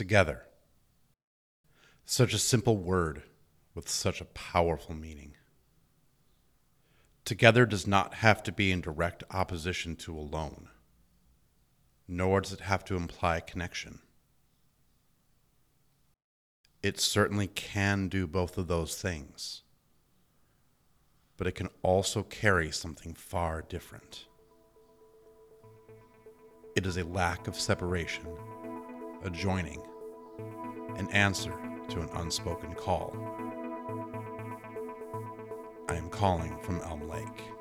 Together. Such a simple word with such a powerful meaning. Together does not have to be in direct opposition to alone, nor does it have to imply connection. It certainly can do both of those things, but it can also carry something far different. It is a lack of separation, a joining, an answer to an unspoken call. I am calling from Elm Lake.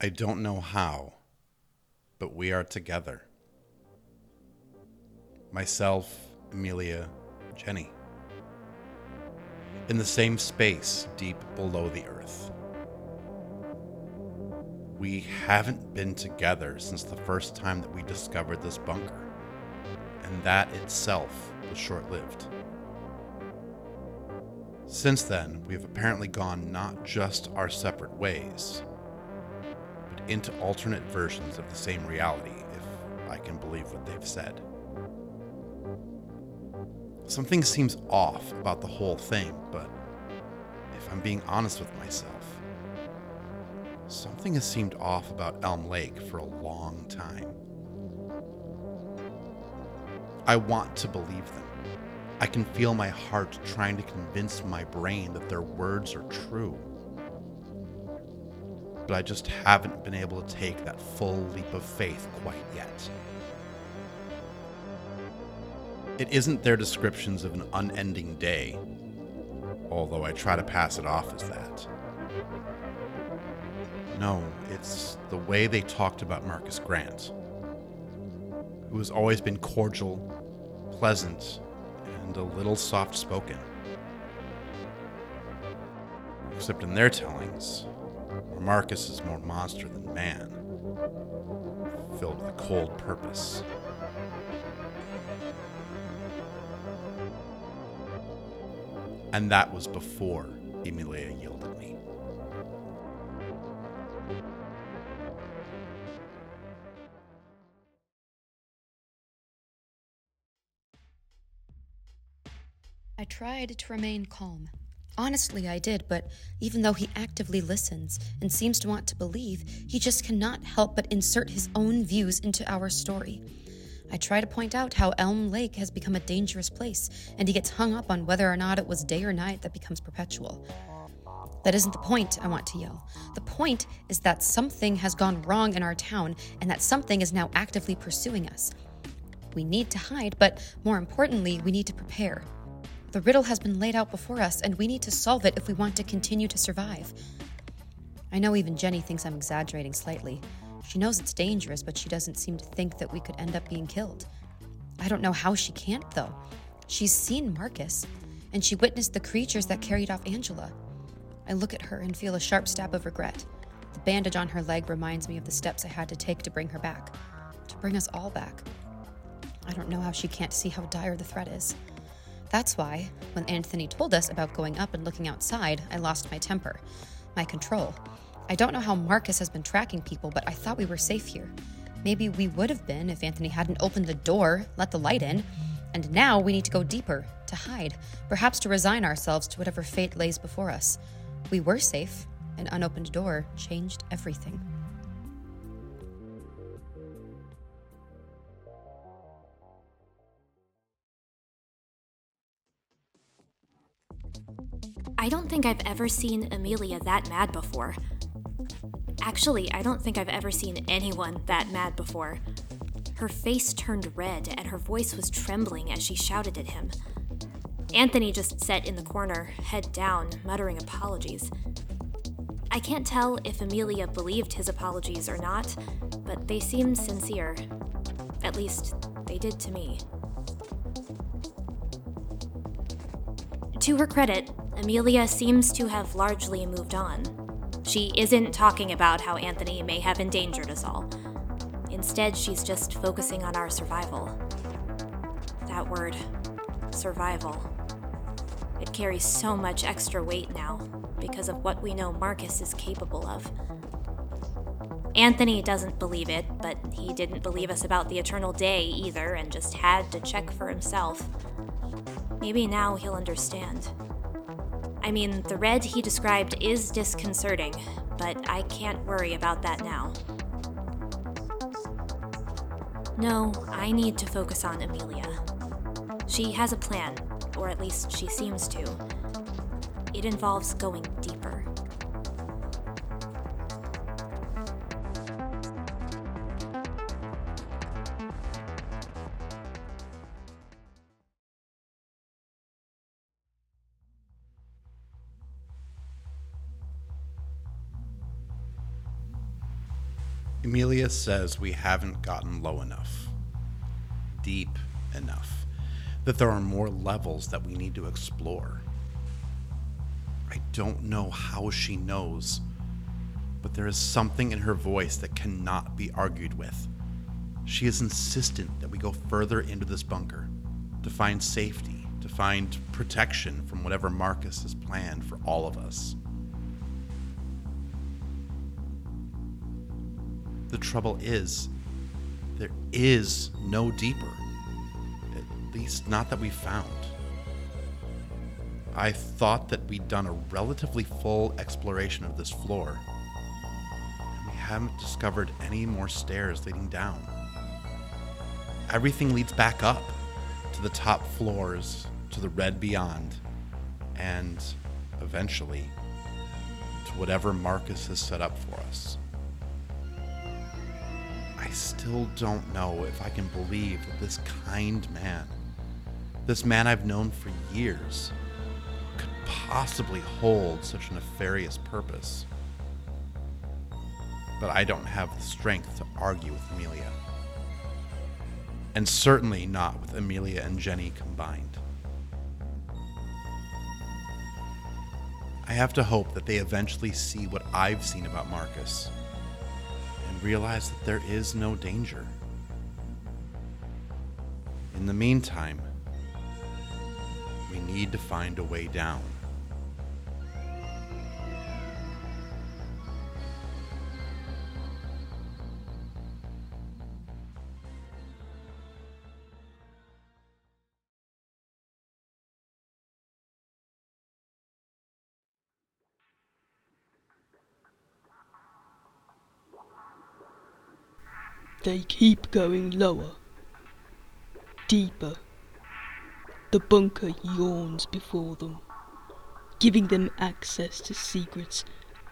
I don't know how, but we are together. Myself, Emilia, Jenny. In the same space deep below the earth. We haven't been together since the first time that we discovered this bunker, and that itself was short lived. Since then, we have apparently gone not just our separate ways into alternate versions of the same reality, if I can believe what they've said. Something seems off about the whole thing, but if I'm being honest with myself, something has seemed off about Elm Lake for a long time. I want to believe them. I can feel my heart trying to convince my brain that their words are true but I just haven't been able to take that full leap of faith quite yet. It isn't their descriptions of an unending day, although I try to pass it off as that. No, it's the way they talked about Markus Grant, who has always been cordial, pleasant, and a little soft spoken. Except in their tellings, Markus is more monster than man, filled with a cold purpose. And that was before Emilia yielded me. I tried to remain calm. Honestly, I did, but even though he actively listens and seems to want to believe, he just cannot help but insert his own views into our story. I try to point out how Elm Lake has become a dangerous place, and he gets hung up on whether or not it was day or night that becomes perpetual. That isn't the point, I want to yell. The point is that something has gone wrong in our town, and that something is now actively pursuing us. We need to hide, but more importantly, we need to prepare. The riddle has been laid out before us, and we need to solve it if we want to continue to survive. I know even Jenny thinks I'm exaggerating slightly. She knows it's dangerous, but she doesn't seem to think that we could end up being killed. I don't know how she can't, though. She's seen Markus, and she witnessed the creatures that carried off Angela. I look at her and feel a sharp stab of regret. The bandage on her leg reminds me of the steps I had to take to bring her back, to bring us all back. I don't know how she can't see how dire the threat is. That's why, when Anthony told us about going up and looking outside, I lost my temper, my control. I don't know how Markus has been tracking people, but I thought we were safe here. Maybe we would have been if Anthony hadn't opened the door, let the light in. And now we need to go deeper, to hide, perhaps to resign ourselves to whatever fate lays before us. We were safe. An unopened door changed everything. I don't think I've ever seen Emilia that mad before. Actually, I don't think I've ever seen anyone that mad before. Her face turned red and her voice was trembling as she shouted at him. Anthony just sat in the corner, head down, muttering apologies. I can't tell if Emilia believed his apologies or not, but they seemed sincere. At least, they did to me. To her credit, Emilia seems to have largely moved on. She isn't talking about how Anthony may have endangered us all. Instead, she's just focusing on our survival. That word, survival. It carries so much extra weight now because of what we know Markus is capable of. Anthony doesn't believe it, but he didn't believe us about the Eternal Day either and just had to check for himself. Maybe now he'll understand. I mean, the red he described is disconcerting, but I can't worry about that now. No, I need to focus on Emilia. She has a plan, or at least she seems to. It involves going deeper. Emilia says we haven't gotten low enough, deep enough, that there are more levels that we need to explore. I don't know how she knows, but there is something in her voice that cannot be argued with. She is insistent that we go further into this bunker to find safety, to find protection from whatever Markus has planned for all of us. The trouble is, there is no deeper. At least, not that we found. I thought that we'd done a relatively full exploration of this floor. And we haven't discovered any more stairs leading down. Everything leads back up to the top floors, to the red beyond, and eventually to whatever Markus has set up for us. I still don't know if I can believe that this kind man, this man I've known for years, could possibly hold such a nefarious purpose. But I don't have the strength to argue with Emilia. And certainly not with Emilia and Jenny combined. I have to hope that they eventually see what I've seen about Markus and realize that there is no danger. In the meantime, we need to find a way down. They keep going lower, deeper. The bunker yawns before them, giving them access to secrets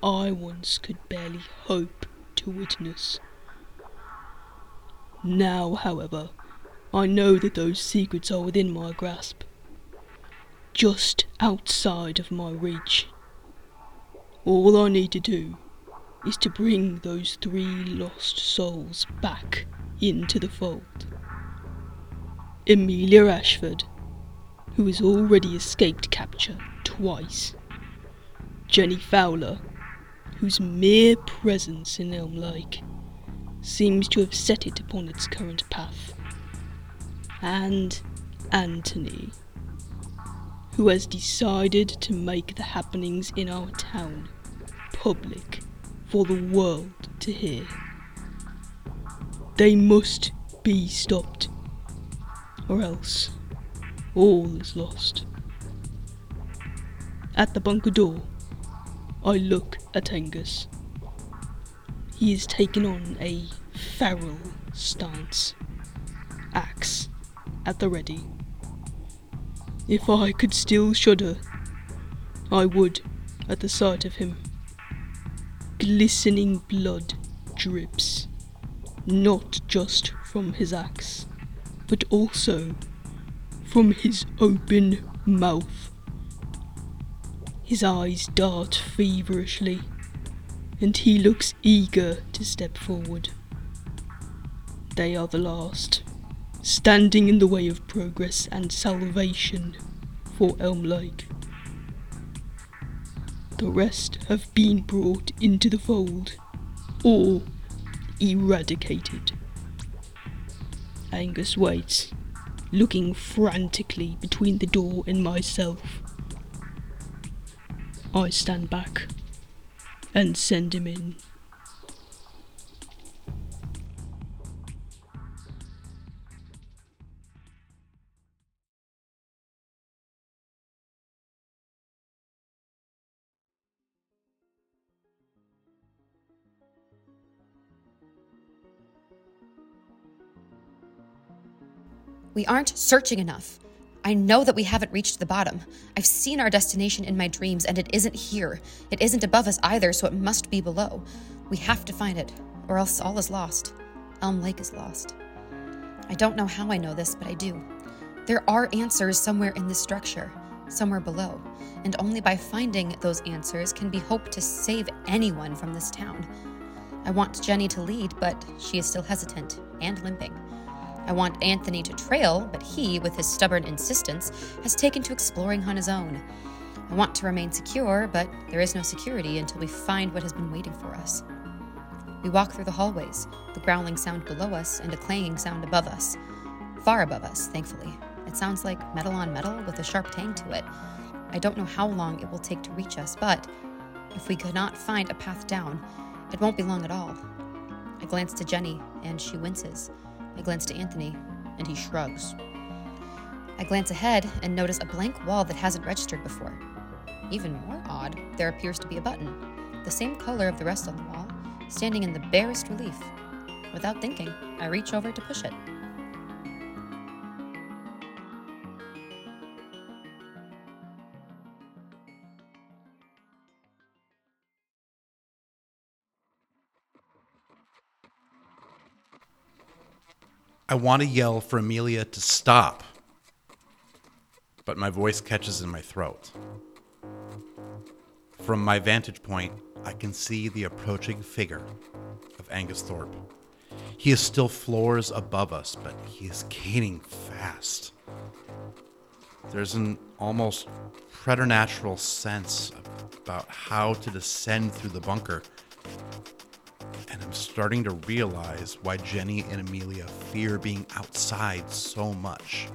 I once could barely hope to witness. Now, however, I know that those secrets are within my grasp, just outside of my reach. All I need to do is to bring those three lost souls back into the fold. Emilia Ashford, who has already escaped capture twice. Jenny Fowler, whose mere presence in Elm Lake seems to have set it upon its current path. And Anthony, who has decided to make the happenings in our town public for the world to hear. They must be stopped, or else all is lost. At the bunker door, I look at Angus. He is taken on a feral stance, axe at the ready. If I could still shudder, I would at the sight of him. Glistening blood drips, not just from his axe, but also from his open mouth. His eyes dart feverishly, and he looks eager to step forward. They are the last, standing in the way of progress and salvation for Elm Lake. The rest have been brought into the fold or eradicated. Angus waits, looking frantically between the door and myself. I stand back and send him in. We aren't searching enough. I know that we haven't reached the bottom. I've seen our destination in my dreams, and it isn't here. It isn't above us either, so it must be below. We have to find it, or else all is lost. Elm Lake is lost. I don't know how I know this, but I do. There are answers somewhere in this structure, somewhere below, and only by finding those answers can be hope to save anyone from this town. I want Jenny to lead, but she is still hesitant and limping. I want Anthony to trail, but he, with his stubborn insistence, has taken to exploring on his own. I want to remain secure, but there is no security until we find what has been waiting for us. We walk through the hallways, the growling sound below us and a clanging sound above us. Far above us, thankfully. It sounds like metal on metal with a sharp tang to it. I don't know how long it will take to reach us, but if we cannot find a path down, it won't be long at all. I glance to Jenny, and she winces. I glance to Anthony, and he shrugs. I glance ahead and notice a blank wall that hasn't registered before. Even more odd, there appears to be a button, the same color of the rest on the wall, standing in the barest relief. Without thinking, I reach over to push it. I want to yell for Emilia to stop, but my voice catches in my throat. From my vantage point, I can see the approaching figure of Angus Thorpe. He is still floors above us, but he is gaining fast. There's an almost preternatural sense about how to descend through the bunker I'm starting to realize why Jenny and Emilia fear being outside so much.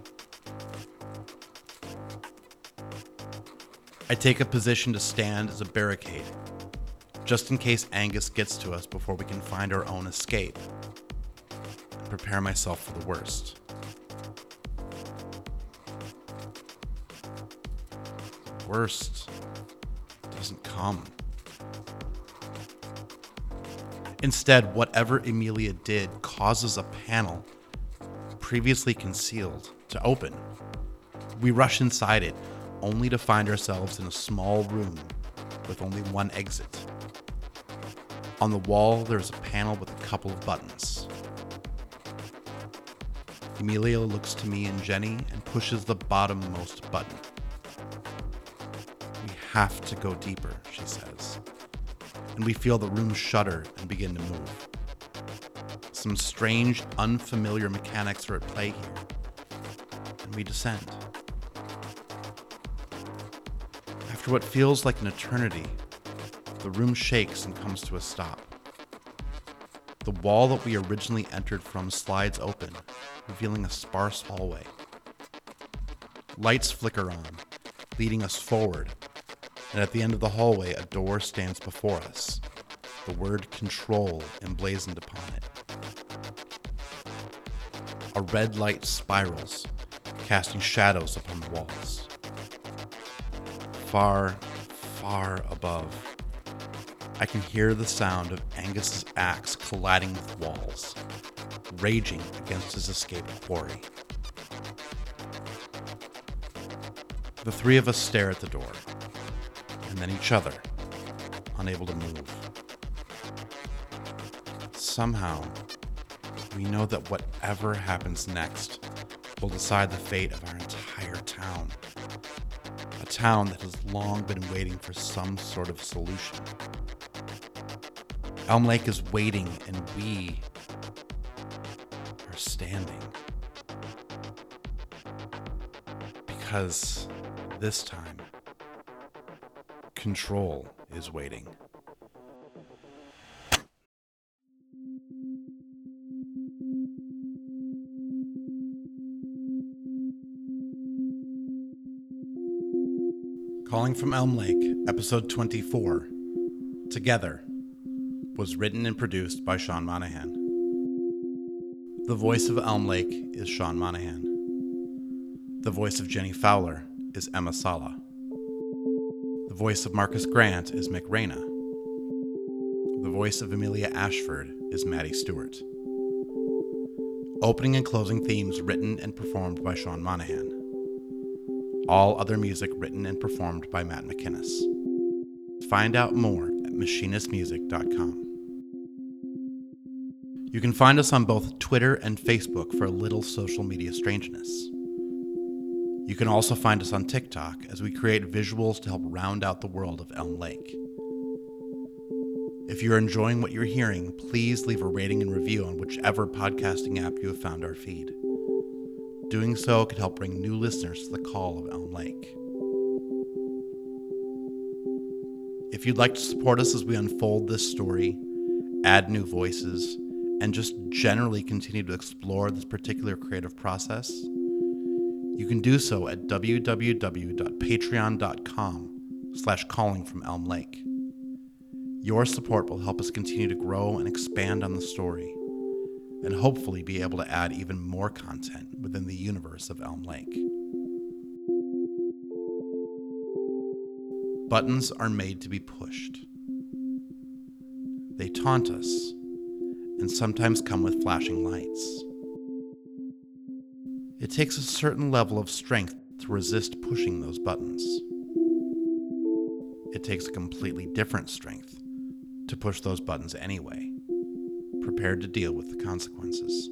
I take a position to stand as a barricade, just in case Angus gets to us before we can find our own escape. Prepare myself for the worst. Worst doesn't come. Instead, whatever Emilia did causes a panel previously concealed to open. We rush inside it, only to find ourselves in a small room with only one exit. On the wall, there's a panel with a couple of buttons. Emilia looks to me and Jenny and pushes the bottommost button. We have to go deeper, and we feel the room shudder and begin to move. Some strange, unfamiliar mechanics are at play here, and we descend. After what feels like an eternity, the room shakes and comes to a stop. The wall that we originally entered from slides open, revealing a sparse hallway. Lights flicker on, leading us forward and at the end of the hallway, a door stands before us, the word control emblazoned upon it. A red light spirals, casting shadows upon the walls. Far, far above, I can hear the sound of Angus's axe colliding with walls, raging against his escaped quarry. The three of us stare at the door and then each other, unable to move. Somehow, we know that whatever happens next will decide the fate of our entire town. A town that has long been waiting for some sort of solution. Elm Lake is waiting, and we are standing. Because this time, control is waiting. Calling from Elm Lake, episode 24, Together, was written and produced by Sean Monaghan. The voice of Elm Lake is Sean Monaghan. The voice of Jenny Fowler is Emma Sala. Voice of Markus Grant is Mick Reyna. The voice of Emilia Ashford is Maddie Stuart. Opening and closing themes written and performed by Sean Monaghan. All other music written and performed by Matt MacInnes. Find out more at machinnesmusic.com. You can find us on both Twitter and Facebook for a little social media strangeness. You can also find us on TikTok as we create visuals to help round out the world of Elm Lake. If you're enjoying what you're hearing, please leave a rating and review on whichever podcasting app you have found our feed. Doing so could help bring new listeners to the call of Elm Lake. If you'd like to support us as we unfold this story, add new voices, and just generally continue to explore this particular creative process, you can do so at www.patreon.com slash calling from Elm Lake. Your support will help us continue to grow and expand on the story, and hopefully be able to add even more content within the universe of Elm Lake. Buttons are made to be pushed. They taunt us, and sometimes come with flashing lights. It takes a certain level of strength to resist pushing those buttons. It takes a completely different strength to push those buttons anyway, prepared to deal with the consequences.